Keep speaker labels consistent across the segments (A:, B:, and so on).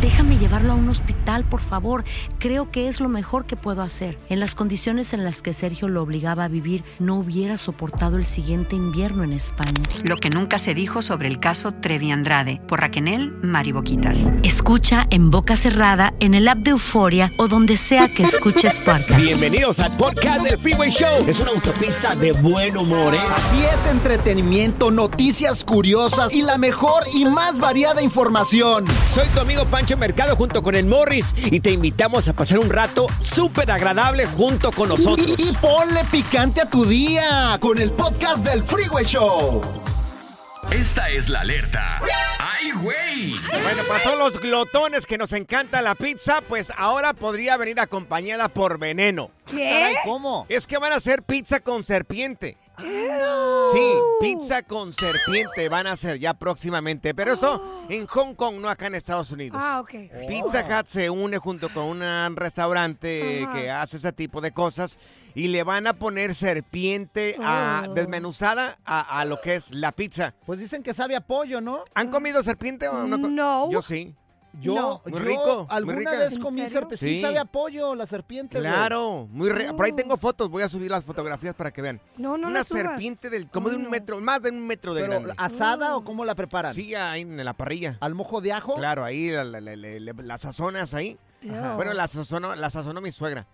A: Déjame llevarlo a un hospital, por favor. Creo que es lo mejor que puedo hacer. En las condiciones en las que Sergio lo obligaba a vivir, no hubiera soportado el siguiente invierno en España.
B: Lo que nunca se dijo sobre el caso Trevi Andrade por Raquel Mariboquitas.
A: Escucha en boca cerrada, en el app de Euforia o donde sea que escuches podcast.
C: Bienvenidos al podcast del Freeway Show. Es una autopista de buen humor, ¿eh?
D: Así es, entretenimiento, noticias curiosas y la mejor y más variada información.
C: Soy tu amigo Pancho Mercado junto con el Morris y te invitamos a pasar un rato súper agradable junto con nosotros.
D: Y, y ponle picante a tu día con el podcast del Freeway Show.
E: Esta es la alerta. ¡Ay, güey!
F: Bueno, para todos los glotones que nos encanta la pizza, pues ahora podría venir acompañada por veneno.
D: Caray, ¿Cómo?
F: Es que van a hacer pizza con serpiente. Sí, pizza con serpiente van a hacer ya próximamente. Pero esto en Hong Kong, no acá en Estados Unidos.
G: Ah, ok.
F: Pizza Hut se une junto con un restaurante
G: Ajá.
F: que hace ese tipo de cosas y le van a poner serpiente a-
G: Oh.
F: desmenuzada a, a lo que es la pizza.
D: Pues dicen que sabe a pollo, ¿no?
F: ¿Han comido serpiente o no?
G: No.
F: Yo sí.
D: Yo,
G: No.
F: Muy
D: yo
F: rico, muy
D: alguna
F: rica.
D: vez
G: ¿En
D: comí serpiente. Sí.
F: Sí.
D: sabe a pollo la serpiente, güey.
F: Claro, muy re- por ahí tengo fotos, voy a subir las fotografías para que vean.
G: No, no
F: Una serpiente del como de un metro, más de un metro de
D: Pero
F: grande.
D: asada o cómo la preparan?
F: Sí, ahí en la parrilla.
D: ¿Al mojo de ajo?
F: Claro, ahí la, la, la- la- sazonas ahí.
G: Ajá.
F: Bueno, la sazonó, la sazonó mi suegra.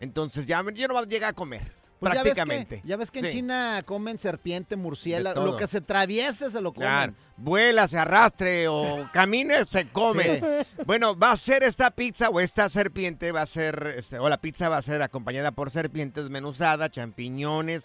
F: Entonces ya yo no llegué a comer,
D: Pues ya ves que-
F: prácticamente.
D: Ya ves que, en
F: Sí.
D: China comen serpiente, murciélago, lo que se traviese se lo comen.
F: Claro, vuela, se arrastre o camine, se come. Bueno, va a ser esta pizza o esta serpiente, va a ser, este, o la pizza va a ser acompañada por serpientes desmenuzada, champiñones,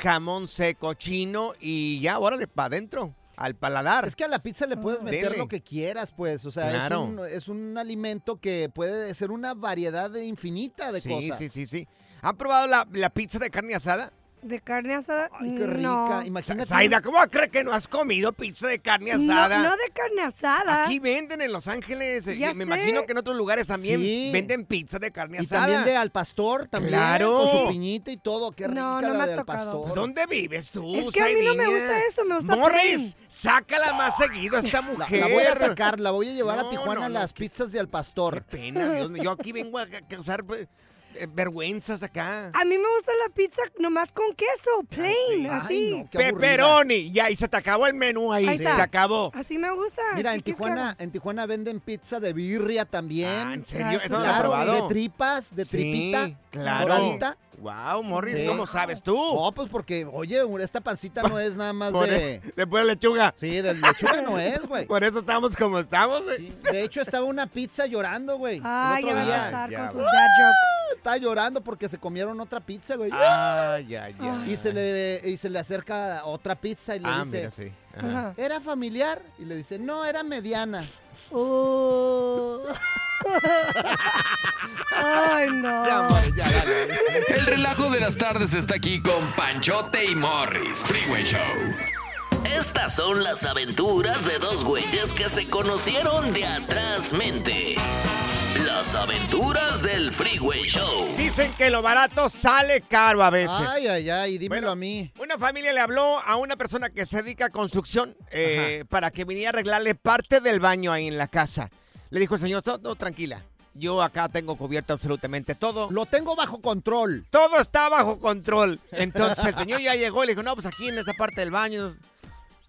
F: jamón seco chino y ya, órale, para adentro, al paladar.
D: Es que a la pizza le puedes meter
F: Dele.
D: lo que quieras, pues. O sea,
F: Claro.
D: es, un, es un alimento que puede ser una variedad infinita de
F: sí,
D: cosas.
F: sí, sí, sí. ¿Han probado la, la pizza de carne asada?
G: ¿De carne asada?
D: Ay, qué rica.
G: No.
D: Imagínate.
F: Zaida, ¿cómo crees que no has comido pizza de carne
G: No,
F: asada?
G: no de carne asada.
F: Aquí venden en Los Ángeles, eh,
G: Ya
F: me
G: sé.
F: imagino que en otros lugares también
D: Sí.
F: venden pizza de carne
D: Y
F: asada.
D: también de al pastor, también.
F: Claro.
D: Con su piñita y todo. Qué rica
G: No, no
D: la
G: me ha
D: de al
G: tocado.
D: pastor.
F: Pues, ¿Dónde vives tú,
G: Es que a mí no me gusta eso, me gusta
F: Morris, sácala más seguido a esta mujer.
D: la voy a sacar, la voy a llevar
F: No,
D: a Tijuana
F: no, no,
D: las
F: qué-
D: pizzas de al
F: Qué
D: pastor.
F: pena, Dios mío. Yo aquí vengo a ca- causar pues, vergüenzas acá.
G: A mí me gusta la pizza nomás con queso, plain,
D: Ay,
G: así.
D: no.
F: Pepperoni. Ya, y se te acabó el menú ahí.
G: Ahí está.
F: Se acabó.
G: Así me gusta.
D: Mira,
G: ¿Qué
D: en Tijuana, en Tijuana venden pizza de birria también.
F: Ah, ¿En serio?
G: Ah,
F: ¿Esto no lo has
D: Claro,
F: probado?
D: de tripas, de
F: Sí,
D: tripita.
F: claro.
D: moradita.
F: Wow, Morris,
D: Sí.
F: ¿cómo sabes tú?
D: No, pues porque, oye, esta pancita no es nada más
F: Por-
D: de...
F: de pura lechuga.
D: Sí, de lechuga no es, güey.
F: Por eso estamos como estamos. güey.
D: Sí, De hecho, estaba una pizza llorando, güey. el
G: Ay,
D: otro
G: ya va a
F: ya
G: con sus dad jokes.
D: Estaba llorando porque se comieron otra pizza, güey.
F: Ah, ya, ya.
D: Y se le y se le acerca otra pizza y le
F: Ah,
D: dice,
F: mira, sí.
D: ¿era familiar? Y le dice, no, era mediana.
G: Uh. Ay, no.
F: Ya, ya, dale.
E: El relajo de las tardes está aquí con Panchote y Morris. Freeway Show.
H: Estas son las aventuras de dos güeyes que se conocieron de atrás mente. Las aventuras del Freeway Show.
F: Dicen que lo barato sale caro a veces.
D: Ay, ay, ay, dímelo
F: Bueno,
D: a mí.
F: Una familia le habló a una persona que se dedica a construcción eh, para que viniera a arreglarle parte del baño ahí en la casa. Le dijo, señor, todo, todo tranquila. yo acá tengo cubierto absolutamente todo.
D: Lo tengo bajo control.
F: Todo está bajo control. Entonces el señor ya llegó y le dijo, no, pues aquí en esta parte del baño.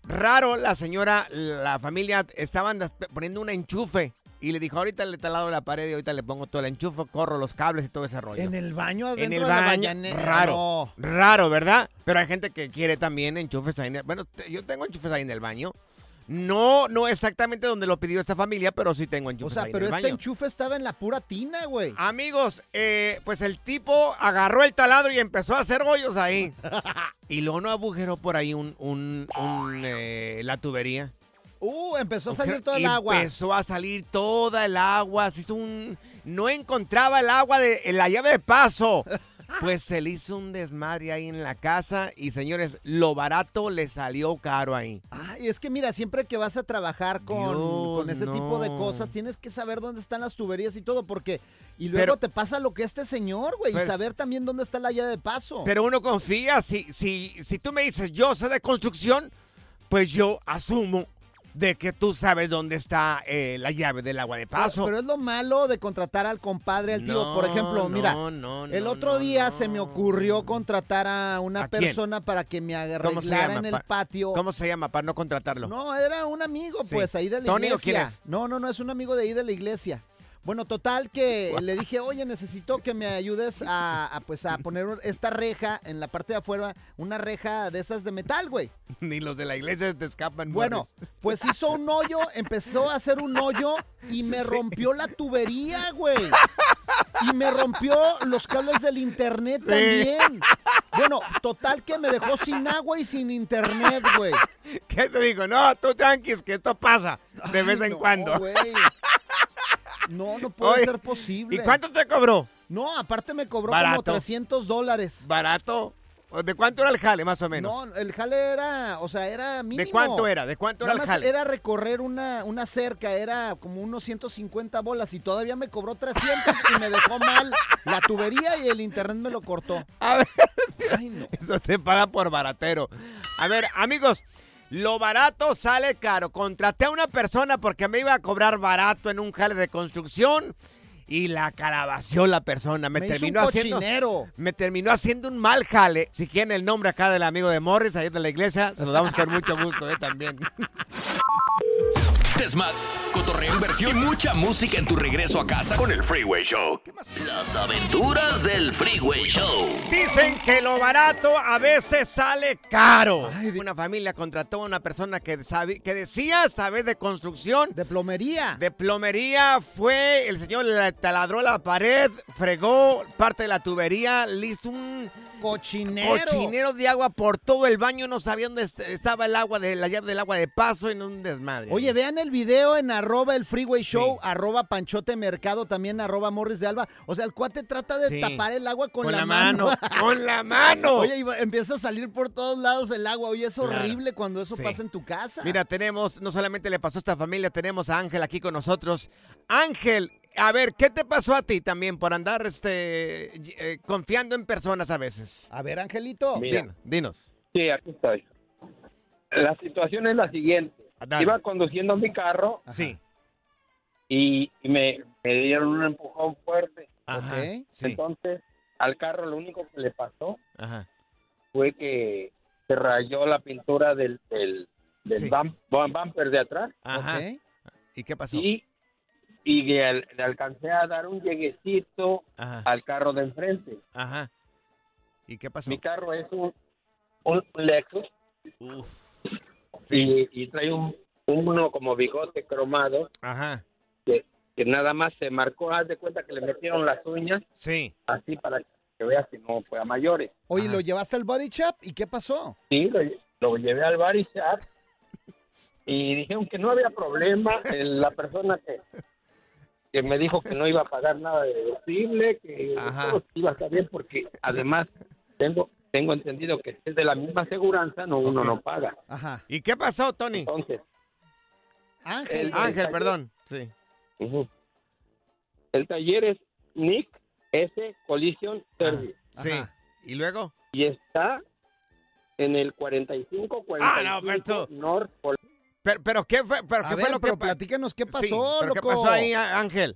F: Raro, la señora, la familia estaban poniendo un enchufe. Y le dijo, ahorita le talado la pared y ahorita le pongo todo el enchufe, corro los cables y todo ese rollo.
D: En el baño,
F: En el
D: de la
F: baño, raro, raro, ¿verdad? Pero hay gente que quiere también enchufes ahí en el, Bueno, te- yo tengo enchufes ahí en el baño. No, no exactamente donde lo pidió esta familia, pero sí tengo
D: O
F: enchufes
D: sea,
F: ahí
D: pero
F: en el
D: este
F: baño.
D: enchufe estaba en la pura tina, güey.
F: Amigos, eh, pues el tipo agarró el taladro y empezó a hacer hoyos ahí. y luego no agujeró por ahí un, un- un, eh, la tubería.
D: Uh, empezó a salir todo el agua.
F: Empezó a salir toda el agua. Se hizo un... No encontraba el agua de en la llave de paso. Pues se le hizo un desmadre ahí en la casa. Y señores, lo barato le salió caro ahí.
D: Ay, es que mira, siempre que vas a trabajar con,
F: Dios,
D: con ese tipo de cosas, tienes que saber dónde están las tuberías y todo, porque... Y luego
F: Pero-
D: te pasa lo que este señor, güey, y
F: Pues-
D: saber también dónde está la llave de paso.
F: Pero uno confía. Si, si, si tú me dices, yo sé de construcción, pues yo asumo de que tú sabes dónde está eh, la llave del agua de paso.
D: Pero, pero es lo malo de contratar al compadre, al tío.
F: No,
D: Por ejemplo,
F: no,
D: mira,
F: no,
D: el otro día se me ocurrió contratar a una persona para que me
F: ¿Cómo se
D: arreglara en el
F: Pa-
D: patio.
F: ¿Cómo se llama para no contratarlo?
D: No, era un amigo,
F: Sí.
D: pues, ahí de la
F: ¿Tony o
D: iglesia.
F: quién es?
D: No, no, no, es un amigo de ahí de la iglesia. Bueno, total que le dije, oye, necesito que me ayudes a, a, pues, a poner esta reja en la parte de afuera, una reja de esas de metal, güey.
F: Ni los de la iglesia te escapan.
D: Bueno, pues hizo un hoyo, empezó a hacer un hoyo y me rompió la tubería, güey. Y me rompió los cables del internet
F: Sí.
D: también. Bueno, total que me dejó sin agua y sin internet, güey.
F: ¿Qué te digo? No, tú tranquis, que esto pasa de vez en
D: no,
F: cuando.
D: güey. No, no puede
F: Oye,
D: ser posible.
F: ¿Y cuánto te cobró?
D: No, aparte me cobró
F: Barato.
D: como 300 dólares.
F: ¿Barato? ¿O ¿De cuánto era el jale, más o menos?
D: No, el jale era, o sea, era mínimo.
F: ¿De cuánto era? ¿De cuánto era el jale?
D: era recorrer una, una cerca, era como unos 150 bolas y todavía me cobró 300 y me dejó mal la tubería y el internet me lo cortó.
F: A ver,
D: Ay, no.
F: eso te paga por baratero. A ver, amigos, lo barato sale caro. Contraté a una persona porque me iba a cobrar barato en un jale de construcción y la calabació la persona. Me,
D: Me hizo un
F: terminó haciendo
D: cochinero.
F: me terminó haciendo un mal jale. Si quieren el nombre acá del amigo de Morris, ahí de la iglesia, se lo damos con mucho gusto, eh, también.
E: Desmad, cotorreo, inversión y mucha música en tu regreso a casa con el Freeway Show.
H: Las aventuras del Freeway Show.
F: Dicen que lo barato a veces sale caro. una familia contrató a una persona que, sabe- que decía saber de construcción.
D: De plomería.
F: De plomería fue, el señor le taladró la pared, fregó parte de la tubería, le hizo un
D: Cochinero.
F: cochinero de agua por todo el baño, no sabía dónde est- estaba el agua, de la llave del agua de paso en un desmadre.
D: Oye, vean el video en arroba el freeway show, arroba panchote mercado, también arroba morris de alba. O sea, el cuate trata de
F: Sí.
D: tapar el agua con,
F: Con
D: la,
F: la
D: mano.
F: mano, con la mano.
D: Oye, y empieza a salir por todos lados el agua. Oye, es
F: Claro.
D: horrible cuando eso
F: Sí.
D: pasa en tu casa.
F: Mira, tenemos, no solamente le pasó a esta familia, tenemos a Ángel aquí con nosotros. Ángel, a ver, ¿qué te pasó a ti también por andar este, eh, confiando en personas a veces?
D: A ver, Angelito.
I: Mira.
F: Din- dinos.
I: Sí, aquí estoy. La situación es la siguiente.
F: Dale.
I: Iba conduciendo mi carro
F: Sí.
I: y, y me, me dieron un empujón fuerte.
F: Ajá. Sí.
I: Entonces, al carro lo único que le pasó
F: Ajá.
I: fue que se rayó la pintura del, del, del
F: Sí.
I: bump- bum- bumper de atrás
F: Ajá. ¿Y qué pasó?
I: y, y le, le alcancé a dar un lleguecito
F: Ajá.
I: al carro de enfrente.
F: Ajá. ¿Y qué pasó?
I: Mi carro es un, un Lexus
F: Uf. Sí.
I: y, y trae un, uno como bigote cromado
F: Ajá.
I: que, que nada más se marcó, haz de cuenta que le metieron las uñas
F: Sí.
I: así para que veas que no fue a mayores.
D: Oye,
F: Ajá.
D: ¿lo llevaste al body shop? ¿Y qué pasó?
I: Sí, lo, lo llevé al bar y shop y dijeron que no había problema. La persona que, que me dijo que no iba a pagar nada de deducible, que
F: Ajá.
I: todo iba a estar bien porque además tengo tengo entendido que es de la misma aseguranza, no uno no paga.
D: Ajá.
F: ¿Y qué pasó, Tony?
I: Entonces,
D: Ángel.
I: El-
F: Ángel, perdón. Sí.
I: el taller es Nick S Collision Service
F: Sí.
D: Ajá.
F: ¿Y luego?
I: y está en el 45
F: Ah, no,
I: 45. North Pol-
F: Pero, pero ¿qué fue, pero
D: A
F: qué
D: ver,
F: fue lo
D: pero
F: que
D: platícanos qué pasó,
F: Sí, pero ¿qué
D: loco.
F: pasó ahí, Ángel?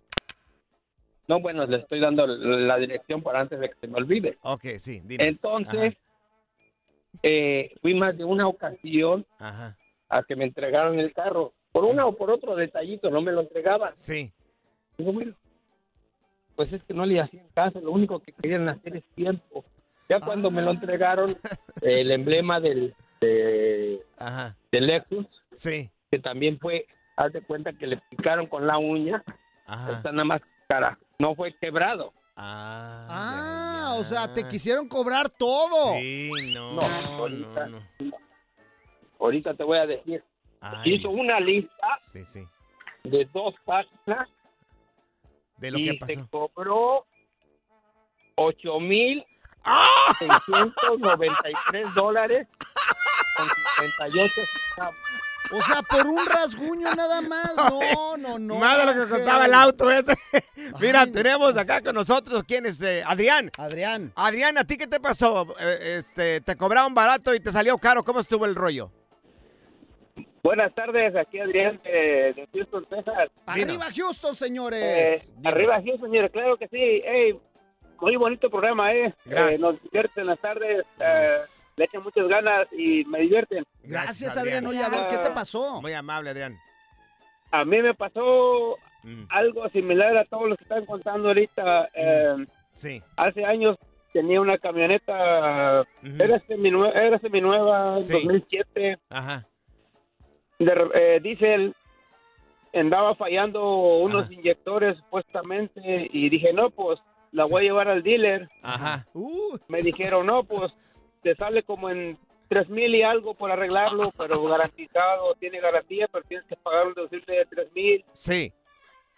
J: No, bueno, le estoy dando la dirección para antes de que se me olvide.
F: Ok, sí, dinos.
J: Entonces, eh, fui más de una ocasión
F: Ajá.
J: a que me entregaron el carro. Por una o por otro detallito, no me lo entregaban.
F: Sí.
J: Digo, bueno, pues es que no le hacían caso, lo único que querían hacer es tiempo. Ya cuando me lo entregaron, el emblema del, de,
F: Ajá.
J: Lexus,
F: Sí.
J: que también fue, haz de cuenta que le picaron con la uña,
F: Ajá.
J: está nada más cara, no fue quebrado.
D: Ah, o sea, te quisieron cobrar todo.
F: Sí, no.
J: No, ahorita, ahorita te voy a decir.
F: Ay,
J: Hizo una lista
F: Sí, sí.
J: de dos páginas
F: De lo
J: y
F: que
J: se
F: pasó.
J: cobró 8 mil
F: ¡Ah!
J: 693 dólares 58 centavos.
D: O sea, por un rasguño nada más. No, no, no.
F: Más de lo que contaba el auto ese. Mira, tenemos acá con nosotros, ¿quién es? Eh, Adrián.
D: Adrián.
F: Adrián, ¿a ti qué te pasó? Eh, este, te cobraron barato y te salió caro. ¿Cómo estuvo el rollo?
J: Buenas tardes, aquí Adrián de, de Houston, Texas.
D: Arriba Houston,
J: Eh,
D: señores.
J: arriba Houston, señores, claro que sí. Ey, muy bonito programa, ¿eh?
D: Gracias.
J: Eh, nos divierten las tardes, eh, le echan muchas ganas y me divierten.
D: Gracias, Adrián. Oye, a ver, ¿qué te pasó?
F: Muy amable, Adrián.
J: A mí me pasó
F: Mm.
J: algo similar a todos los que están contando ahorita. Eh,
F: Sí.
J: hace años tenía una camioneta, era, seminueva, era seminueva, en
F: Sí.
J: 2007,
F: Ajá.
J: de, eh, diésel, andaba fallando unos inyectores supuestamente y dije, no, pues la voy a llevar al dealer.
F: Ajá.
J: Me dijeron, no, pues te sale como en tres mil y algo por arreglarlo, pero garantizado, tiene garantía, pero tienes que pagar un deducible de tres mil.
F: Sí.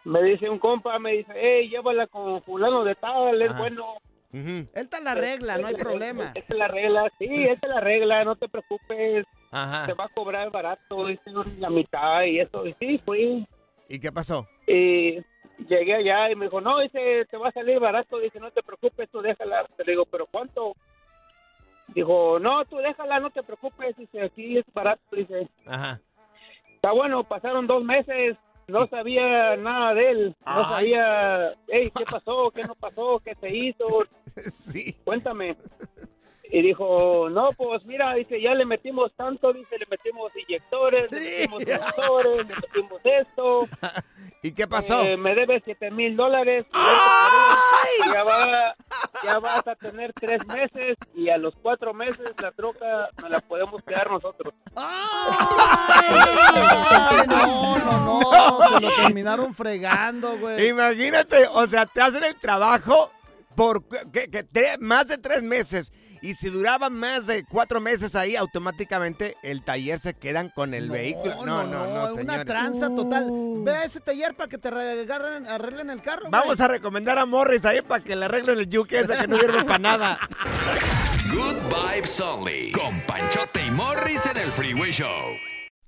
J: Me dice un compa, me dice, hey, llévala con fulano de tal, es bueno.
D: Él te la regla, no hay problema.
J: Esta es la regla, sí, esta es la regla, no te preocupes.
F: Ajá.
J: Te va a cobrar barato, dice la mitad y eso. Y sí, fui.
F: ¿Y qué pasó?
J: Y llegué allá y me dijo, no, dice, te va a salir barato. Dice, no te preocupes, tú déjala. Te digo, ¿pero cuánto? Dijo, no, tú déjala, no te preocupes. Dice, aquí es barato. Dice,
F: Ajá.
J: está bueno, pasaron dos meses. No sabía nada de él. No
F: Ay.
J: sabía, hey, ¿qué pasó? ¿Qué no pasó? ¿Qué se hizo?
F: Sí.
J: Cuéntame. Y dijo, no, pues mira, dice, ya le metimos tanto, dice, le metimos inyectores, le metimos sensores, le metimos esto.
F: ¿Y qué pasó?
J: Eh, me debe siete mil dólares. y Ya, va, ya vas a tener tres meses y a los cuatro meses la troca nos la podemos quedar nosotros.
D: Ay, no, no, no. Se lo terminaron fregando, güey.
F: Imagínate, o sea, te hacen el trabajo por que, que tre- más de tres meses. Y si duraba más de cuatro meses ahí, automáticamente el taller se quedan con el vehículo. No, no, no,
D: es una tranza total. Ve a ese taller para que te agarren- arreglen el carro.
F: Vamos a recomendar a Morris ahí para que le arreglen el yuque ese que no sirve para nada.
E: Good Vibes Only. Con Panchote y Morris en el Freeway Show.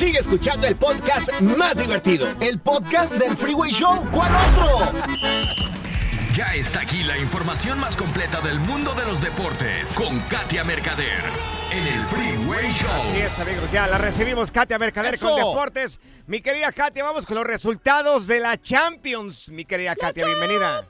K: Sigue escuchando el podcast más divertido.
D: El podcast del Freeway Show. ¿Cuál otro?
E: Ya está aquí la información más completa del mundo de los deportes con Katia Mercader en el Freeway Show.
F: Así es, amigos, ya la recibimos, Katia Mercader
E: ¡Eso!
F: con Deportes. Mi querida Katia, vamos con los resultados de la Champions. Mi querida Katia, bienvenida.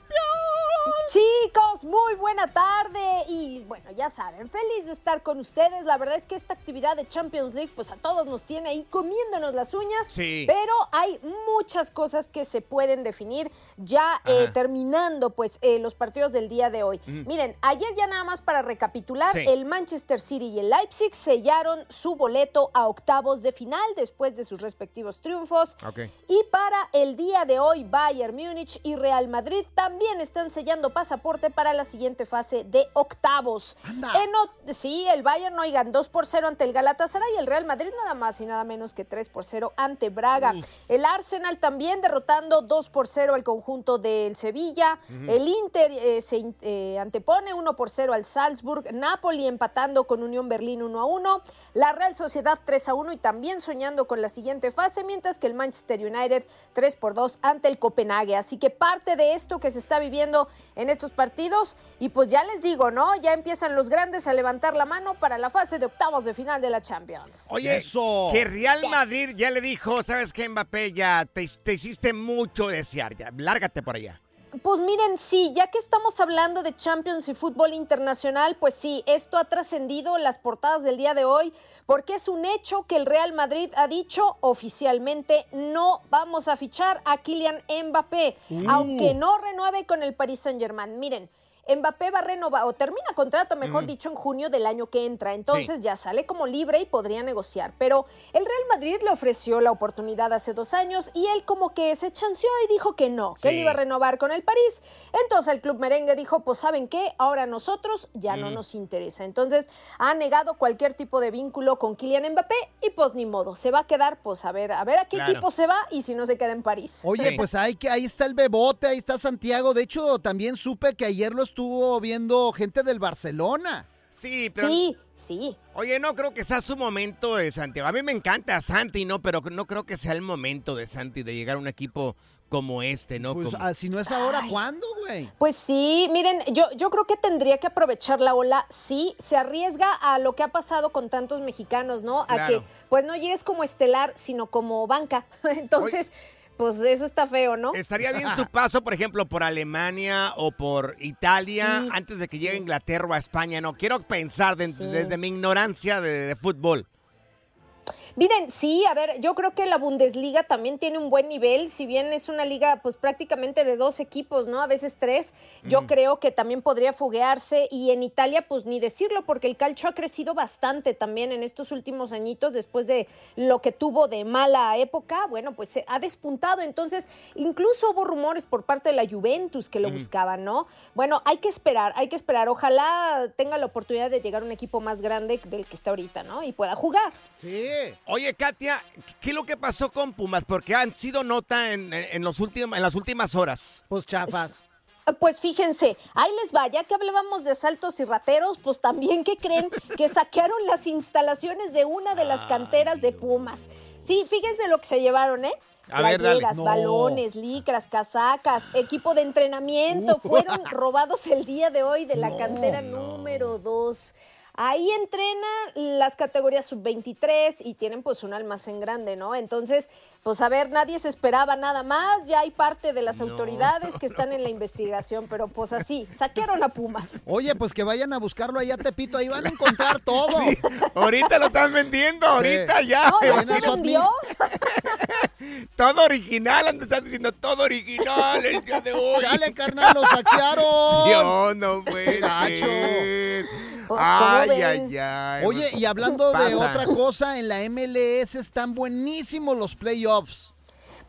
L: Chicos, muy buena tarde. Y bueno, ya saben, feliz de estar con ustedes. La verdad es que esta actividad de Champions League, pues a todos nos tiene ahí comiéndonos las uñas.
F: Sí.
L: Pero hay muchas cosas que se pueden definir ya eh, terminando, pues, eh, los partidos del día de hoy.
F: Ujú.
L: Miren, ayer ya nada más para recapitular,
F: Sí.
L: el Manchester City y el Leipzig sellaron su boleto a octavos de final después de sus respectivos triunfos.
F: Ok.
L: Y para el día de hoy, Bayern Múnich y Real Madrid también están sellando pasaporte para la siguiente fase de octavos. En o- sí, el Bayern, oigan, 2 por 0 ante el Galatasaray el Real Madrid nada más y nada menos que 3 por 0 ante Braga. El Arsenal también derrotando 2 por 0 al conjunto del Sevilla.
M: Ujú.
L: El Inter eh, se eh, antepone 1 por 0 al Salzburg. Napoli empatando con Unión Berlín 1 a 1. La Real Sociedad 3 a 1 y también soñando con la siguiente fase, mientras que el Manchester United 3 por 2 ante el Copenhague. Así que parte de esto que se está viviendo en estos partidos. Y pues ya les digo, ¿no? Ya empiezan los grandes a levantar la mano para la fase de octavos de final de la Champions.
F: Oye, que Real Madrid ya le dijo, ¿sabes qué, Mbappé? Ya te, te hiciste mucho desear, ya, lárgate por allá.
L: Pues miren, sí, ya que estamos hablando de Champions y fútbol internacional, pues sí, esto ha trascendido las portadas del día de hoy, porque es un hecho que el Real Madrid ha dicho oficialmente no vamos a fichar a Kylian Mbappé,
M: Uh.
L: aunque no renueve con el Paris Saint-Germain. Miren. Mbappé va a renovar o termina contrato, mejor
M: Mm.
L: dicho, en junio del año que entra. Entonces
M: Sí.
L: ya sale como libre y podría negociar. Pero el Real Madrid le ofreció la oportunidad hace dos años y él como que se chanceó y dijo que no, que él iba a renovar con el París. Entonces el club merengue dijo, pues ¿saben qué? Ahora a nosotros ya no
D: Mm.
L: nos interesa. Entonces ha negado cualquier tipo de vínculo con Kylian Mbappé y pues ni modo, se va a quedar pues a ver, a ver a qué
D: Claro.
L: equipo se va y si no se queda en París.
D: Oye, pues ahí, que, ahí está el Bebote, ahí está Santiago. De hecho, también supe que ayer lo estuvo viendo gente del Barcelona.
F: Sí, pero...
L: Sí, sí.
F: Oye, no creo que sea su momento de Santiago. A mí me encanta Santi, ¿no? Pero no creo que sea el momento de Santi de llegar a un equipo como este, ¿no?
D: Pues,
F: Como-
D: ah, si no es ahora, ¿cuándo, güey?
L: Pues sí, miren, yo, yo creo que tendría que aprovechar la ola. Sí, se arriesga a lo que ha pasado con tantos mexicanos, ¿no? A
F: Claro.
L: que pues no llegues como estelar, sino como banca. Entonces, pues eso está feo, ¿no?
F: Estaría bien su paso, por ejemplo, por Alemania o por Italia
L: Sí,
F: antes de que llegue a Inglaterra o a España. No quiero pensar de-
L: Sí.
F: desde mi ignorancia de, de fútbol.
L: Miren, sí, a ver, yo creo que la Bundesliga también tiene un buen nivel, si bien es una liga pues prácticamente de dos equipos, ¿no? A veces tres, yo
M: Mm.
L: creo que también podría foguearse y en Italia pues ni decirlo porque el calcio ha crecido bastante también en estos últimos añitos después de lo que tuvo de mala época, bueno, pues se ha despuntado, entonces incluso hubo rumores por parte de la Juventus que lo
M: Mm.
L: buscaban, ¿no? Bueno, hay que esperar, hay que esperar, ojalá tenga la oportunidad de llegar a un equipo más grande del que está ahorita, ¿no? Y pueda jugar.
D: Sí.
F: Oye, Katia, ¿qué es lo que pasó con Pumas? Porque han sido nota en, los últimos, en las últimas horas.
D: Pues chafas.
L: Pues fíjense, ahí les va, ya que hablábamos de asaltos y rateros, pues también que creen que saquearon las instalaciones de una de las canteras de Pumas. Sí, fíjense lo que se llevaron, ¿eh?
F: A ver, dale.
L: Playeras,
F: No.
L: balones, licras, casacas, equipo de entrenamiento, fueron robados el día de hoy de la cantera número 2. Ahí entrenan las categorías sub-23 y tienen pues un almacén grande, ¿no? Entonces, pues a ver, nadie se esperaba nada más, ya hay parte de las autoridades que están en la investigación, pero pues así, saquearon a Pumas.
D: Oye, pues que vayan a buscarlo allá a Tepito, ahí van a encontrar todo.
F: Ahorita lo están vendiendo, ahorita ya.
L: No, ya se vendió.
F: Todo original, antes estás diciendo todo original el día de hoy.
D: Dale, carnal, lo saquearon.
F: Dios, no ser.
D: Pues, ¿cómo
F: ay, ay, ay.
D: Oye, y hablando de otra cosa, en la MLS están buenísimos los playoffs.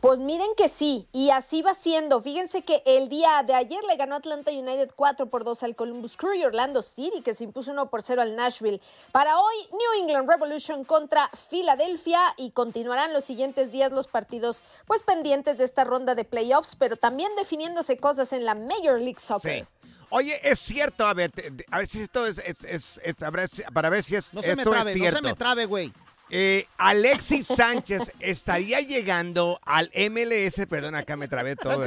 L: Pues miren que sí, y así va siendo. Fíjense que el día de ayer le ganó Atlanta United 4 por 2 al Columbus Crew y Orlando City, que se impuso 1 por 0 al Nashville. Para hoy, New England Revolution contra Filadelfia y continuarán los siguientes días los partidos pues pendientes de esta ronda de playoffs, pero también definiéndose cosas en la Major League Soccer.
F: Sí. Oye, es cierto, a ver, te- te- a ver si esto es, es- es- es- a ver si- para ver si es,
D: No se me
F: esto
D: trabe,
F: es
D: no
F: cierto.
D: se me trabe, güey.
F: Eh, Alexis Sánchez estaría llegando al MLS, perdón, acá me trabé todo.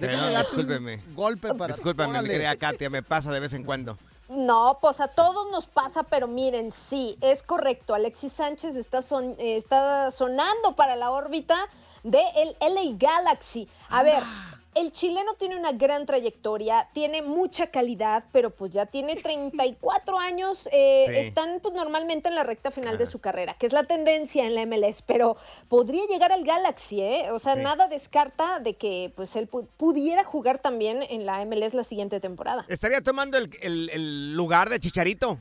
D: Déjame
F: discúlpeme.
D: un golpe para...
F: Discúlpame, mi querida Katia, me pasa de vez en cuando.
L: No, pues a todos nos pasa, pero miren, sí, es correcto. Alexis Sánchez está, son- eh, está sonando para la órbita del LA Galaxy. A ver, El chileno tiene una gran trayectoria, tiene mucha calidad, pero pues ya tiene 34 años. eh,
M: Sí.
L: Están pues normalmente en la recta final de su carrera, que es la tendencia en la MLS, pero podría llegar al Galaxy, ¿eh? O sea,
F: Sí.
L: nada descarta de que pues él pu- pudiera jugar también en la MLS la siguiente temporada.
F: ¿Estaría tomando el, el- el lugar de Chicharito?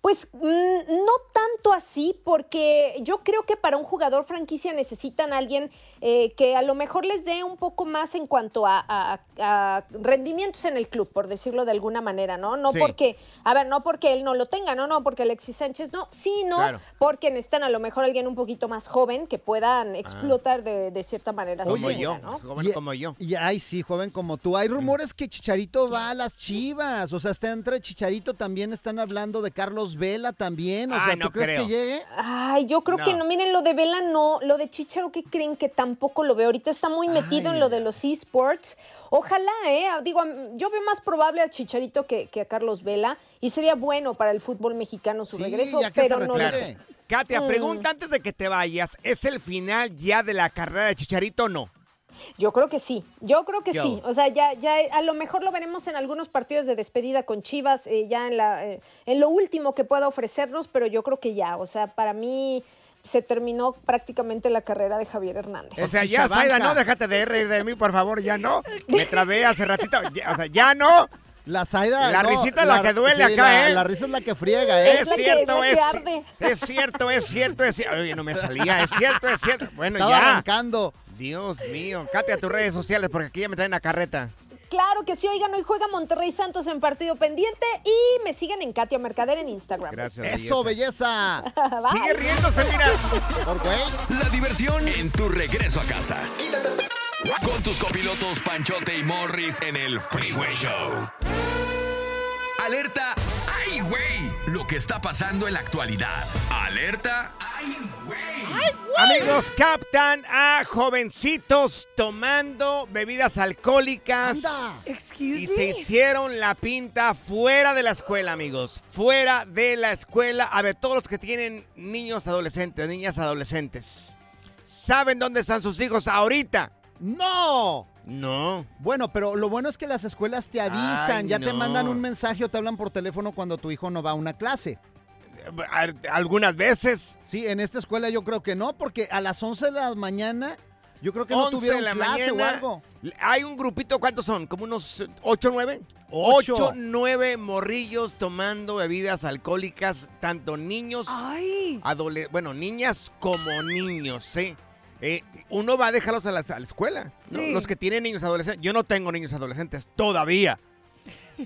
L: Pues mm, no tanto así, porque yo creo que para un jugador franquicia necesitan a alguien eh, que a lo mejor les dé un poco más en cuanto a, a- a rendimientos en el club, por decirlo de alguna manera, ¿no? No
M: Sí.
L: porque, a ver, no porque él no lo tenga, no, no, porque Alexis Sánchez no, sí, no,
F: Claro.
L: porque necesitan a lo mejor alguien un poquito más joven que puedan explotar de, de cierta manera.
F: Como yo,
L: ¿no?
F: joven
D: Y-
F: como yo.
D: Y ay, sí, joven como tú. Hay rumores que Chicharito va a las Chivas. O sea, está entre Chicharito también están hablando de Carlos Vela también. O sea, ¿tú
F: no
D: crees
F: creo.
D: que llegue?
L: Ay, yo creo que
D: No.
L: no. Miren, lo de Vela no. Lo de Chicharo, ¿qué creen que tampoco lo veo? Ahorita está muy metido en lo de los esports. Ojalá, ¿eh? Digo, yo veo más probable a Chicharito que, que a Carlos Vela. Y sería bueno para el fútbol mexicano su regreso, pero no lo sé.
F: Katia,
L: Mm.
F: pregunta antes de que te vayas, ¿es el final ya de la carrera de Chicharito o no?
L: Yo creo que sí, yo creo que
F: Yo.
L: sí. O sea, ya, ya a lo mejor lo veremos en algunos partidos de despedida con Chivas, eh, ya en, la, eh, en lo último que pueda ofrecernos, pero yo creo que ya. O sea, para mí se terminó prácticamente la carrera de Javier Hernández.
F: O sea, ya, Zaida, no, déjate de reír de mí, por favor, ya no. Me trabé hace ratito, ya, o sea, ya no.
D: La Zaida.
F: La
D: no,
F: risita es la, que duele
D: sí,
F: acá,
D: la-
F: ¿eh?
D: La risa es la que friega, ¿eh?
F: Es, cierto, es, es cierto, es cierto, es cierto. Oye, no me salía, es cierto, es cierto. Bueno,
D: Estaba
F: ya.
D: arrancando.
F: Dios mío, Katia, tus redes sociales, porque aquí ya me traen a carreta.
L: Claro que sí, oigan, hoy juega Monterrey Santos en partido pendiente y me siguen en Katia Mercader en Instagram.
F: Gracias,
D: Eso, belleza.
F: Sigue riéndose, mira.
D: Por güey.
E: La diversión en tu regreso a casa. Con tus copilotos Panchote y Morris en el Freeway Show. Alerta, ¡ay, güey! Lo que está pasando en la actualidad. Alerta, ¡ay, güey!
F: Amigos, captan a jovencitos tomando bebidas alcohólicas.
G: Excuse
F: Y
G: me.
F: se hicieron la pinta fuera de la escuela, amigos. Fuera de la escuela. A ver, todos los que tienen niños adolescentes, niñas adolescentes, ¿saben dónde están sus hijos ahorita?
D: ¡No!
F: No.
D: Bueno, pero lo bueno es que las escuelas te avisan,
F: Ay,
D: ya te mandan un mensaje o te hablan por teléfono cuando tu hijo no va a una clase.
F: Algunas veces.
D: Sí, en esta escuela yo creo que no, porque a las 11 de la mañana yo creo que no
F: 11
D: tuvieron
F: la
D: clase
F: mañana.
D: o algo.
F: Hay un grupito, ¿cuántos son? ¿Como unos 8 9?
D: Ocho.
F: 8 9 morrillos tomando bebidas alcohólicas, tanto niños,
G: Ay.
F: bueno, niñas como niños, ¿sí? Eh, uno va a dejarlos a la, a la escuela. Los que tienen niños adolescentes. Yo no tengo niños adolescentes todavía.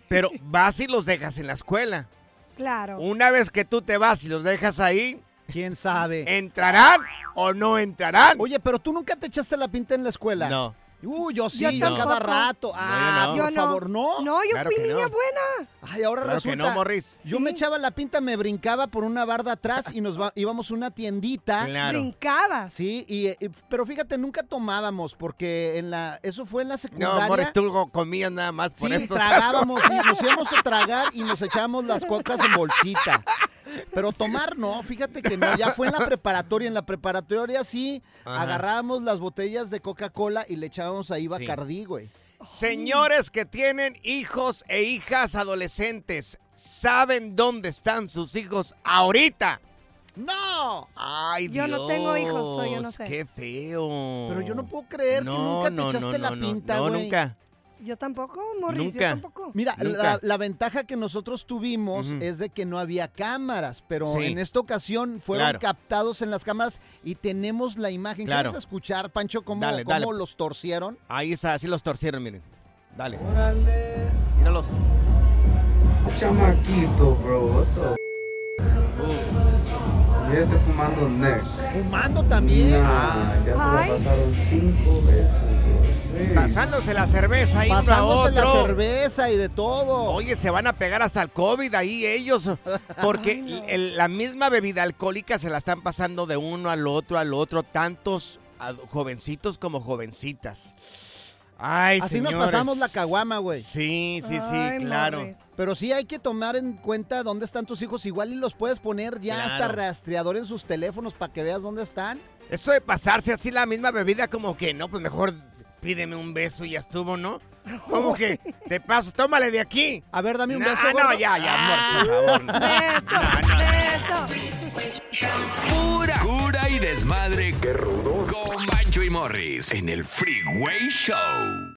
F: Pero vas y los dejas en la escuela.
G: Claro.
F: Una vez que tú te vas y los dejas ahí,
D: ¿Quién sabe?
F: ¿entrarán o no entrarán?
D: Oye, pero tú nunca te echaste la pinta en la escuela.
F: No.
D: Uh, yo sí,
G: Yo
D: yo cada rato. Ah,
F: no.
G: Yo
D: por
G: no.
D: favor, no.
G: No, yo
F: Claro
G: fui niña
F: no.
G: buena.
D: Ay, ahora
F: Claro que
D: resulta.
F: no, Morris.
D: Yo me echaba la pinta, me brincaba por una barda atrás y nos va- íbamos a una tiendita.
F: Claro.
G: Brincabas.
D: Sí, y, y- pero fíjate, nunca tomábamos porque en la eso fue en la
F: No,
D: secundaria.
F: Morris, tú comías nada más por
D: Sí,
F: eso.
D: tragábamos, sí, nos íbamos a tragar y nos echábamos las cocas en bolsita. Pero tomar no, fíjate que no, ya fue en la preparatoria, en la preparatoria sí,
F: Ajá.
D: agarrábamos las botellas de Coca-Cola y le echábamos ahí Bacardí, güey.
F: Señores que tienen hijos e hijas adolescentes, ¿saben dónde están sus hijos ahorita?
D: ¡No!
F: Ay,
G: Yo no
F: Dios,
G: tengo hijos, so yo no sé.
F: Qué feo.
D: Pero yo no puedo creer que nunca te echaste la pinta,
F: No,
D: güey.
F: nunca.
G: Yo tampoco, Morris,
F: Nunca.
G: yo tampoco.
D: Mira,
F: Nunca.
D: la, la ventaja que nosotros tuvimos es de que no había cámaras, pero
F: Sí.
D: en esta ocasión fueron
F: Claro.
D: captados en las cámaras y tenemos la imagen.
F: Claro.
D: ¿Quieres escuchar, Pancho, cómo,
F: Dale,
D: cómo
F: dale.
D: los torcieron?
F: Ahí está, así los torcieron, miren. Dale. Míralos.
M: Chamaquito, bro. Está fumando neck.
D: Fumando también.
M: Nah, ya se la pasaron cinco veces.
F: Pasándose la cerveza ahí uno a
D: la cerveza y de todo.
F: Oye, se van a pegar hasta el COVID ahí ellos, porque el- la misma bebida alcohólica se la están pasando de uno al otro, al otro, tantos ad- jovencitos como jovencitas. Ay,
D: Así nos
F: señores.
D: pasamos la caguama, güey.
F: Sí, sí, sí,
G: Ay,
F: claro.
D: Pero sí hay que tomar en cuenta dónde están tus hijos. Igual y los puedes poner ya hasta rastreador en sus teléfonos para que veas dónde están.
F: Eso de pasarse así la misma bebida como que no, pues mejor pídeme un beso y ya estuvo, ¿no? ¿Cómo que? Te paso, tómale de aquí.
D: A ver, dame un
F: No,
D: beso,
F: no,
D: gordo.
F: ya, ya, amor,
D: Ah.
F: por favor. no.
E: Pura cura y desmadre. ¡Qué rudos! Con Bancho y Morris en el Freeway Show.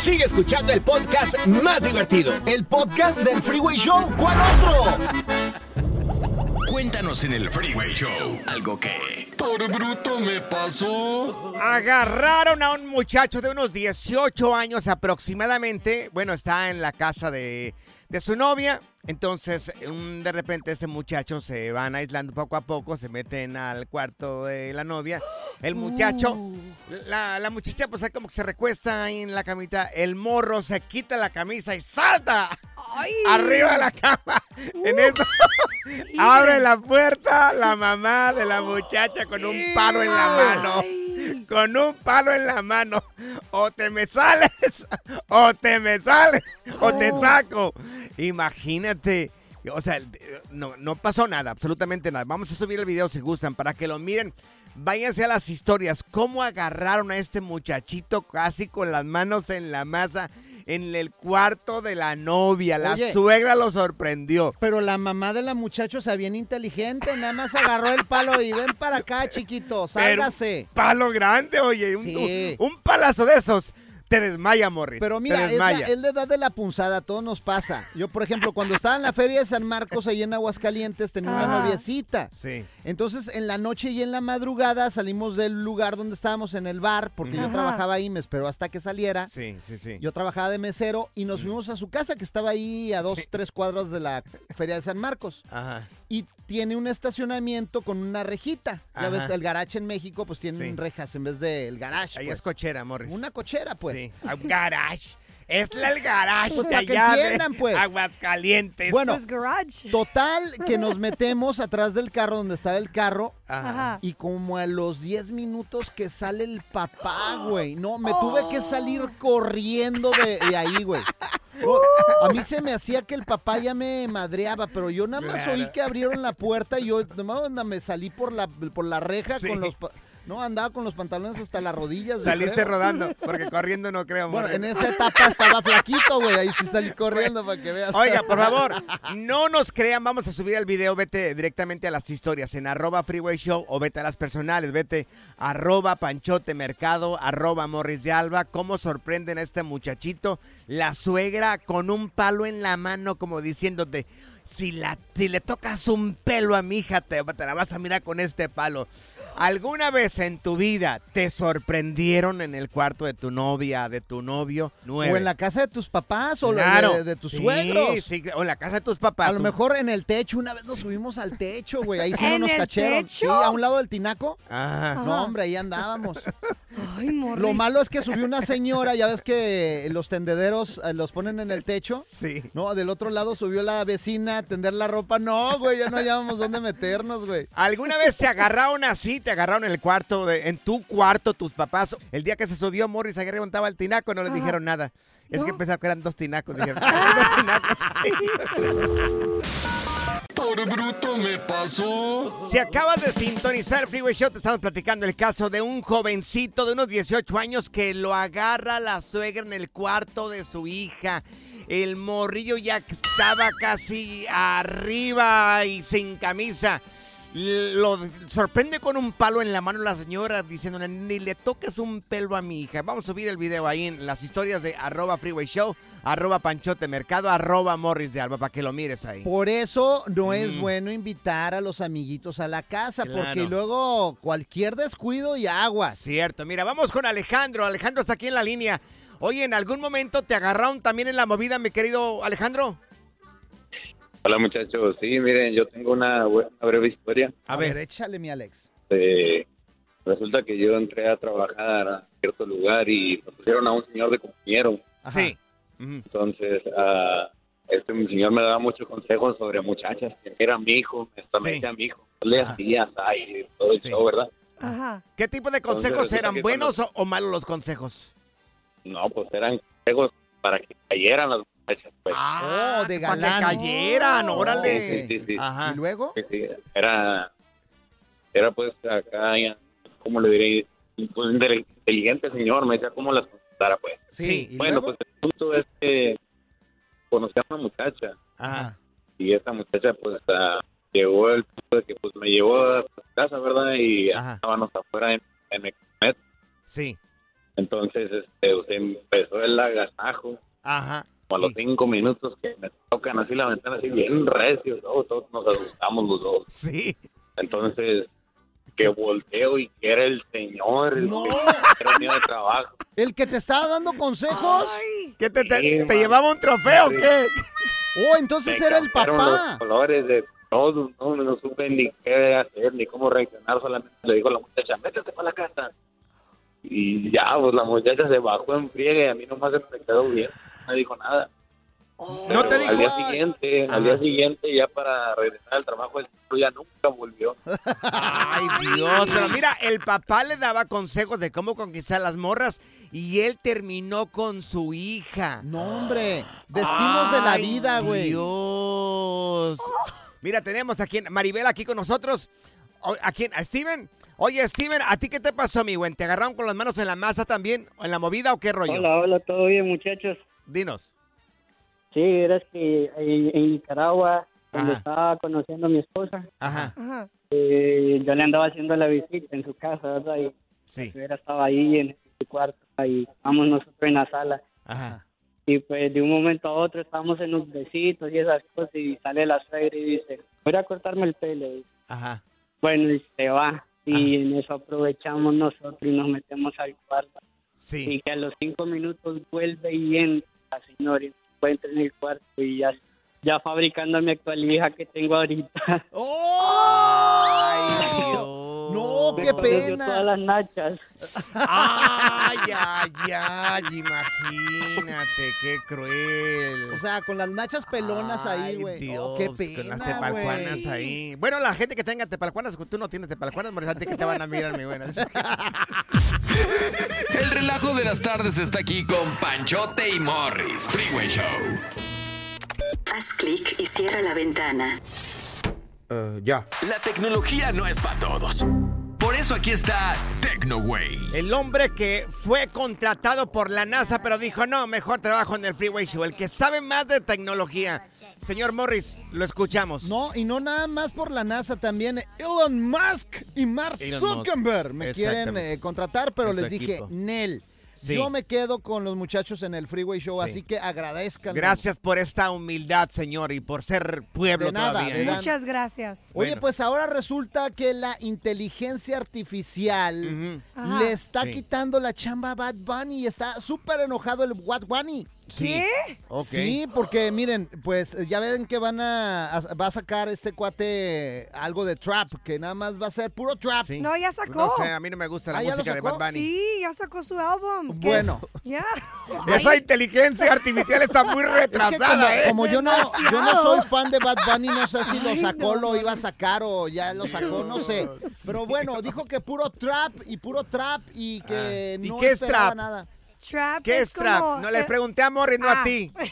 C: Sigue escuchando el podcast más divertido.
D: El podcast del Freeway Show. ¿Cuál otro?
E: Cuéntanos en el Freeway Show algo que...
F: Por bruto me pasó. Agarraron a un muchacho de unos 18 años aproximadamente. Bueno, está en la casa de, de su novia. Entonces, un- de repente ese muchacho se van aislando poco a poco, se meten al cuarto de la novia. El muchacho, la, la muchacha pues como que se recuesta ahí en la camita. El morro se quita la camisa y salta arriba de la cama. En eso abre la puerta la mamá de la muchacha con un palo en la mano. Con un palo en la mano. O te me sales, o te me sales, o te
N: Oh.
F: saco. Imagínate. O sea, no, no pasó nada, absolutamente nada. Vamos a subir el video si gustan para que lo miren. Váyanse a las historias. ¿Cómo agarraron a este muchachito casi con las manos en la masa en el cuarto de la novia? La
D: Oye.
F: suegra lo sorprendió.
D: Pero la mamá de la muchacha, o sea, bien inteligente, nada más agarró el palo y ven para acá, chiquito,
F: Pero
D: sálgase.
F: Palo grande, oye. Un,
D: Sí.
F: un palazo de esos. Te desmaya, Morris.
D: Pero mira, es la, es la edad de la punzada, todo nos pasa. Yo, por ejemplo, cuando estaba en la feria de San Marcos, ahí en Aguascalientes, tenía una noviecita.
F: Sí.
D: Entonces, en la noche y en la madrugada salimos del lugar donde estábamos en el bar, porque yo trabajaba ahí, me esperó hasta que saliera.
F: Sí, sí, sí.
D: Yo trabajaba de mesero y nos fuimos a su casa, que estaba ahí a dos, tres cuadros de la feria de San Marcos.
F: Ajá.
D: Y tiene un estacionamiento con una rejita. Ya ves, el garage en México, pues tienen
F: Sí.
D: rejas en vez del garage.
F: Ahí
D: pues.
F: es cochera, Morris.
D: Una cochera, pues.
F: Sí. Ah, Un garage. Es la- el garage
D: Pues
F: de
D: para que
F: allá de
D: entiendan, pues.
F: Aguascalientes.
D: Bueno, total que nos metemos atrás del carro donde estaba el carro
F: Ajá.
D: y como a los 10 minutos que sale el papá, güey. No, me tuve que salir corriendo de, de ahí, güey. No, a mí se me hacía que el papá ya me madreaba, pero yo nada más
F: Claro.
D: oí que abrieron la puerta y yo me salí por la, por la reja
F: Sí.
D: con los... No, andaba con los pantalones hasta las rodillas.
F: Saliste
D: creo.
F: rodando, porque corriendo no creo,
D: Bueno, en esa etapa estaba flaquito, güey. Ahí sí salí corriendo para que veas.
F: Oiga, por favor, no nos crean, vamos a subir el video, vete directamente a las historias en arroba freeway show o vete a las personales, vete arroba panchote mercado, arroba morris de alba, cómo sorprenden a este muchachito, la suegra con un palo en la mano como diciéndote, si, la, si le tocas un pelo a mi hija, te, te la vas a mirar con este palo. ¿Alguna vez en tu vida te sorprendieron en el cuarto de tu novia, de tu novio?
D: O en la casa de tus papás o la-
F: Claro.
D: de, de tus
F: Sí,
D: suegros.
F: sí, o en la casa de tus papás.
D: A lo mejor en el techo, una vez nos subimos al techo, güey. Ahí sí no
F: ¿En
D: nos cacharon. Sí, a un lado del tinaco.
F: Ajá.
D: No, hombre, ahí andábamos.
G: Ay, Morris.
D: Lo malo es que subió una señora, ya ves que los tendederos eh, los ponen en el techo.
F: Sí.
D: No, del otro lado subió la vecina a tender la ropa. No, güey, ya no hallábamos dónde meternos, güey.
F: ¿Alguna vez se agarraron así? ¿Te agarraron en el cuarto, de- en tu cuarto, tus papás? El día que se subió Morris, agarré montaba el tinaco, no les
G: Ajá.
F: dijeron nada. Es que pensaban que eran dos tinacos. Dijeron, "Ah, dos tinacos".
N: Por bruto me pasó.
F: Si acabas de sintonizar el Freeway Show, te estamos platicando el caso de un jovencito de unos 18 años que lo agarra la suegra en el cuarto de su hija. El morrillo ya estaba casi arriba y sin camisa. Lo sorprende con un palo en la mano la señora diciéndole, ni le toques un pelo a mi hija. Vamos a subir el video ahí en las historias de arroba freeway show, arroba panchote mercado, arroba morris de alba, para que lo mires ahí.
D: Por eso no es
F: Mm.
D: bueno invitar a los amiguitos a la casa,
F: Claro.
D: porque luego cualquier descuido y aguas.
F: Cierto, mira, vamos con Alejandro. Alejandro está aquí en la línea. Oye, ¿en algún momento te agarraron también en la movida, mi querido Alejandro?
O: Hola muchachos, sí, miren, yo tengo una, bu- una breve historia.
D: A, ver, échale mi Alex.
O: Eh, resulta que yo entré a trabajar a cierto lugar y me pusieron a un señor de compañero.
F: Sí.
O: Entonces, ah, este mi señor me daba muchos consejos sobre muchachas, que era mi hijo, me
F: Sí.
O: mi hijo, le hacía y todo el show, ¿verdad?
G: Ajá.
F: ¿Qué tipo de
O: Entonces,
F: consejos
O: resulta
F: eran? ¿Buenos o, o malos los consejos?
O: No, pues eran consejos para que cayeran las muchachas, pues.
D: Oh, de
F: Para que
D: galán.
F: cayeran, órale.
O: Sí, sí, sí.
F: Ajá.
D: ¿Y luego?
O: Sí, sí, Era, era pues acá, ya, ¿cómo le diré? Pues inteligente señor, me decía cómo las contestara, pues.
D: Sí, ¿y
O: Bueno,
D: luego?
O: pues el punto es que conocí a una muchacha
F: Ajá.
O: y esta muchacha pues ah, llegó el punto de que pues me llevó a su casa, ¿verdad? Y
F: Ajá.
O: estábamos afuera en, en el met.
F: Sí.
O: Entonces este, pues, empezó el agasajo.
F: Ajá.
O: Como a los cinco minutos que me tocan así la ventana, así bien recios, todos, todos nos asustamos los dos.
F: Sí.
O: Entonces, que volteo y que era el señor, el
D: No.
O: que era un día de trabajo.
D: ¿El que te estaba dando consejos?
F: ¿Qué te, te-
O: Sí,
F: te llevaba un trofeo o
O: Sí.
F: qué?
D: Oh, entonces
O: Me
D: era el
O: cambiaron los
D: papá.
O: colores de todo, no, no supe ni qué hacer, ni cómo reaccionar, solamente le dijo a la muchacha, métete para la casa. Y ya, pues la muchacha se bajó en friegue, a mí nomás se me quedó bien, no me dijo nada.
F: No te dijo.
O: Al día siguiente,
F: Ajá.
O: al día siguiente, ya para regresar al trabajo, el ya nunca volvió.
F: Ay, Dios. Pero mira, el papá le daba consejos de cómo conquistar las morras y él terminó con su hija.
D: No, hombre. Destinos de la vida, güey.
F: Dios. Mira, tenemos aquí en- Maribel aquí con nosotros. ¿A quién? ¿A Steven? Oye, Steven, ¿a ti qué te pasó, mi güey? ¿Te agarraron con las manos en la masa también? ¿O en la movida o qué rollo?
P: Hola, hola, todo bien, muchachos.
F: Dinos.
P: Sí, eres que en, en Nicaragua, cuando
F: Ajá.
P: estaba conociendo a mi esposa,
F: Ajá.
G: Ajá.
P: eh, yo le andaba haciendo la visita en su casa, ¿verdad? Y
F: Sí.
P: señora estaba ahí en su cuarto y estábamos nosotros en la sala.
F: Ajá.
P: Y pues de un momento a otro estábamos en los besitos y esas cosas y sale la suegra y dice, voy a cortarme el pelo.
F: Ajá.
P: bueno, y se va. Y en eso aprovechamos nosotros y nos metemos al cuarto.
F: Sí.
P: Y que a los cinco minutos vuelve y entra la señora encuentra en el cuarto y ya, ya fabricando mi actual hija que tengo ahorita.
F: Ay, Dios.
D: No,
P: Me
D: qué pena.
P: todas las nachas.
F: Ay, ay, ay, imagínate, qué cruel.
D: O sea, con las nachas pelonas ahí,
F: Ay,
D: güey.
F: Dios,
D: Oh, qué
F: con
D: pena,
F: las tepalcuanas
D: güey.
F: ahí. Bueno, la gente que tenga tepalcuanas, tú no tienes tepalcuanas, Morris, que te van a mirar, mi buena.
E: El relajo de las tardes está aquí con Panchote y Morris. Freeway Show.
Q: Haz clic y cierra la ventana.
F: ya.
E: La tecnología no es para todos. Por eso aquí está TecnoWay.
F: El hombre que fue contratado por la NASA, pero dijo, no, mejor trabajo en el Freeway Show. El que sabe más de tecnología. Señor Morris, lo escuchamos.
D: No, y no nada más por la NASA, también Elon Musk y Mark
F: Elon Musk.
D: Zuckerberg me quieren eh, contratar, pero les dije,
F: equipo.
D: Nel,
F: Sí.
D: yo me quedo con los muchachos en el Freeway Show,
F: Sí.
D: así que agradezcan.
F: Gracias por esta humildad, señor, y por ser pueblo
D: De nada,
F: todavía.
D: de
F: ¿eh?
G: Muchas gracias.
D: Oye,
F: Bueno.
D: pues ahora resulta que la inteligencia artificial le está
F: Sí.
D: quitando la chamba a Bad Bunny y está súper enojado el Bad Bunny.
F: Sí. Ok.
D: Sí, porque miren, pues ya ven que van a, a- va a sacar este cuate algo de trap, que nada más va a ser puro trap.
F: Sí.
G: No, ya sacó.
F: No sé, a mí no me gusta la
D: Ah, ¿ya lo
F: música de? Bad Bunny.
G: Sí, ya sacó su álbum. ¿Qué?
D: Bueno.
G: Ya.
F: Esa inteligencia artificial está muy
D: Es que
F: retrasada,
D: como,
F: ¿eh?
D: como yo, no, yo no soy fan de Bad Bunny, no sé si lo
G: Ay,
D: sacó,
G: no,
D: lo iba a sacar o ya lo sacó, no sé. Pero bueno, dijo que puro trap y puro trap y que
F: Ah. ¿Y
D: no
F: qué es trap?
D: nada.
G: Trap
F: ¿Qué es trap?
G: como-
F: No le
G: eh,
F: pregunté a Morris, no a
G: ah.
F: ti.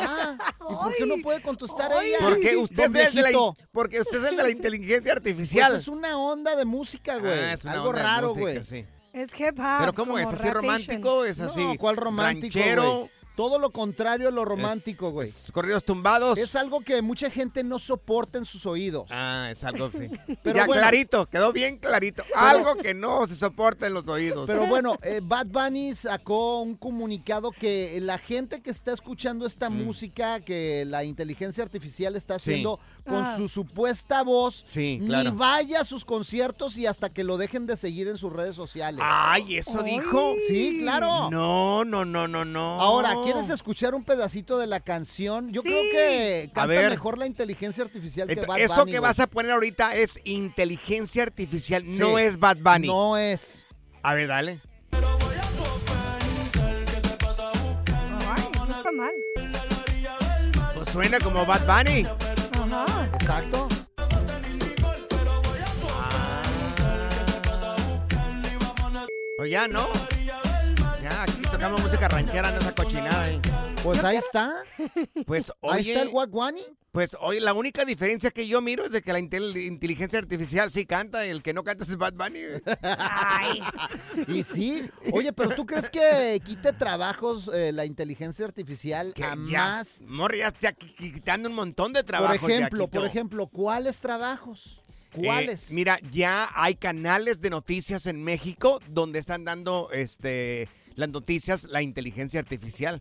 D: Ah, ¿y por qué no puede contestar
G: Ay.
D: ella?
F: Porque usted, es el de la, porque usted es el de la inteligencia
D: Pues
F: artificial.
D: es una onda de música, güey.
F: Ah, es una
D: Algo
F: onda
D: raro, güey.
F: sí.
G: Es hip hop.
F: Pero ¿cómo es? ¿Así romántico? ¿Es así?
D: No, ¿cuál romántico,
F: ranchero?
D: Todo lo contrario a lo romántico, güey.
F: Corridos tumbados.
D: Es algo que mucha gente no soporta en sus oídos.
F: Ah, es algo, sí.
D: Pero
F: ya
D: bueno.
F: clarito, quedó bien clarito. Algo que no se soporta en los oídos.
D: Pero bueno, eh, Bad Bunny sacó un comunicado que la gente que está escuchando esta
F: Mm.
D: música que la inteligencia artificial está
F: Sí.
D: Con
G: Ah.
D: su supuesta voz,
F: Sí, claro.
D: ni vaya a sus conciertos y hasta que lo dejen de seguir en sus redes sociales.
F: Ay, ¿eso dijo?
D: Sí, claro.
F: No, no, no, no, no.
D: Ahora, ¿quieres escuchar un pedacito de la canción? Yo
G: Sí.
D: creo que
F: A
D: canta
F: ver.
D: mejor la inteligencia artificial que
F: Ent-
D: Bad
F: Eso
D: Bunny,
F: que
D: güey.
F: vas a poner ahorita es inteligencia artificial,
D: Sí.
F: no es Bad Bunny.
D: No es.
F: A ver, dale.
G: Ay, no está mal.
F: Pues suena como Bad Bunny.
D: Exacto.
F: Pues ya, ¿no? Tocamos música ranchera en esa cochinada. eh.
D: Pues ahí está.
F: Pues
D: Ahí
F: oye,
D: está el Waguani.
F: pues oye, la única diferencia que yo miro es de que la intel- inteligencia artificial sí canta y el que no canta es Bad Bunny. güey.
D: Y sí. Oye, pero ¿tú crees que quite trabajos eh, la inteligencia artificial
F: Que
D: a
F: ya,
D: más?
F: Morri, ya está qui- quitando un montón de
D: Por
F: trabajo.
D: ejemplo, por ejemplo, ¿cuáles trabajos? ¿Cuáles?
F: Eh, mira, ya hay canales de noticias en México donde están dando este las noticias, la inteligencia artificial.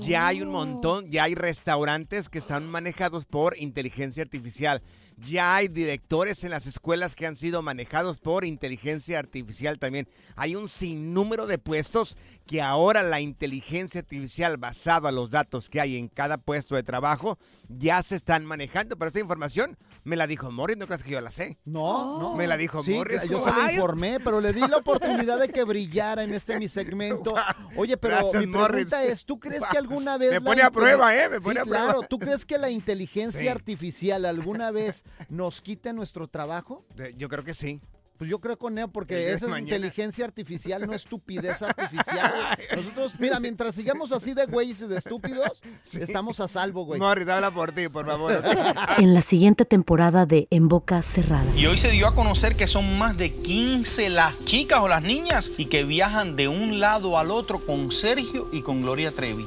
F: Ya hay un montón, ya hay restaurantes que están manejados por inteligencia artificial. Ya hay directores en las escuelas que han sido manejados por inteligencia artificial también. Hay un sinnúmero de puestos que ahora la inteligencia artificial basado a los datos que hay en cada puesto de trabajo ya se están manejando. Pero esta información me la dijo Morris, no creas que yo la sé.
D: No, no.
F: Me la dijo
D: Sí,
F: Morris.
D: yo se lo informé, pero le di la oportunidad de que brillara en este mi segmento. Oye, pero
F: Gracias,
D: mi pregunta
F: Morris.
D: es, ¿tú crees que alguna vez...
F: Me
D: la
F: pone a prueba, ¿eh? Me
D: Sí,
F: pone a
D: claro.
F: prueba.
D: ¿Tú crees que la inteligencia
F: Sí.
D: artificial alguna vez nos quite nuestro trabajo?
F: De- Yo creo que sí.
D: Pues yo creo con Neo,
F: El
D: porque esa es
F: mañana.
D: inteligencia artificial, no estupidez artificial. Nosotros, mira, mientras sigamos así de güeyes y de estúpidos, estamos a salvo, güey.
F: Morris, habla por ti, por favor.
A: En la siguiente temporada de En Boca Cerrada.
R: Y hoy se dio a conocer que son más de 15 las chicas o las niñas y que viajan de un lado al otro con Sergio y con Gloria Trevi.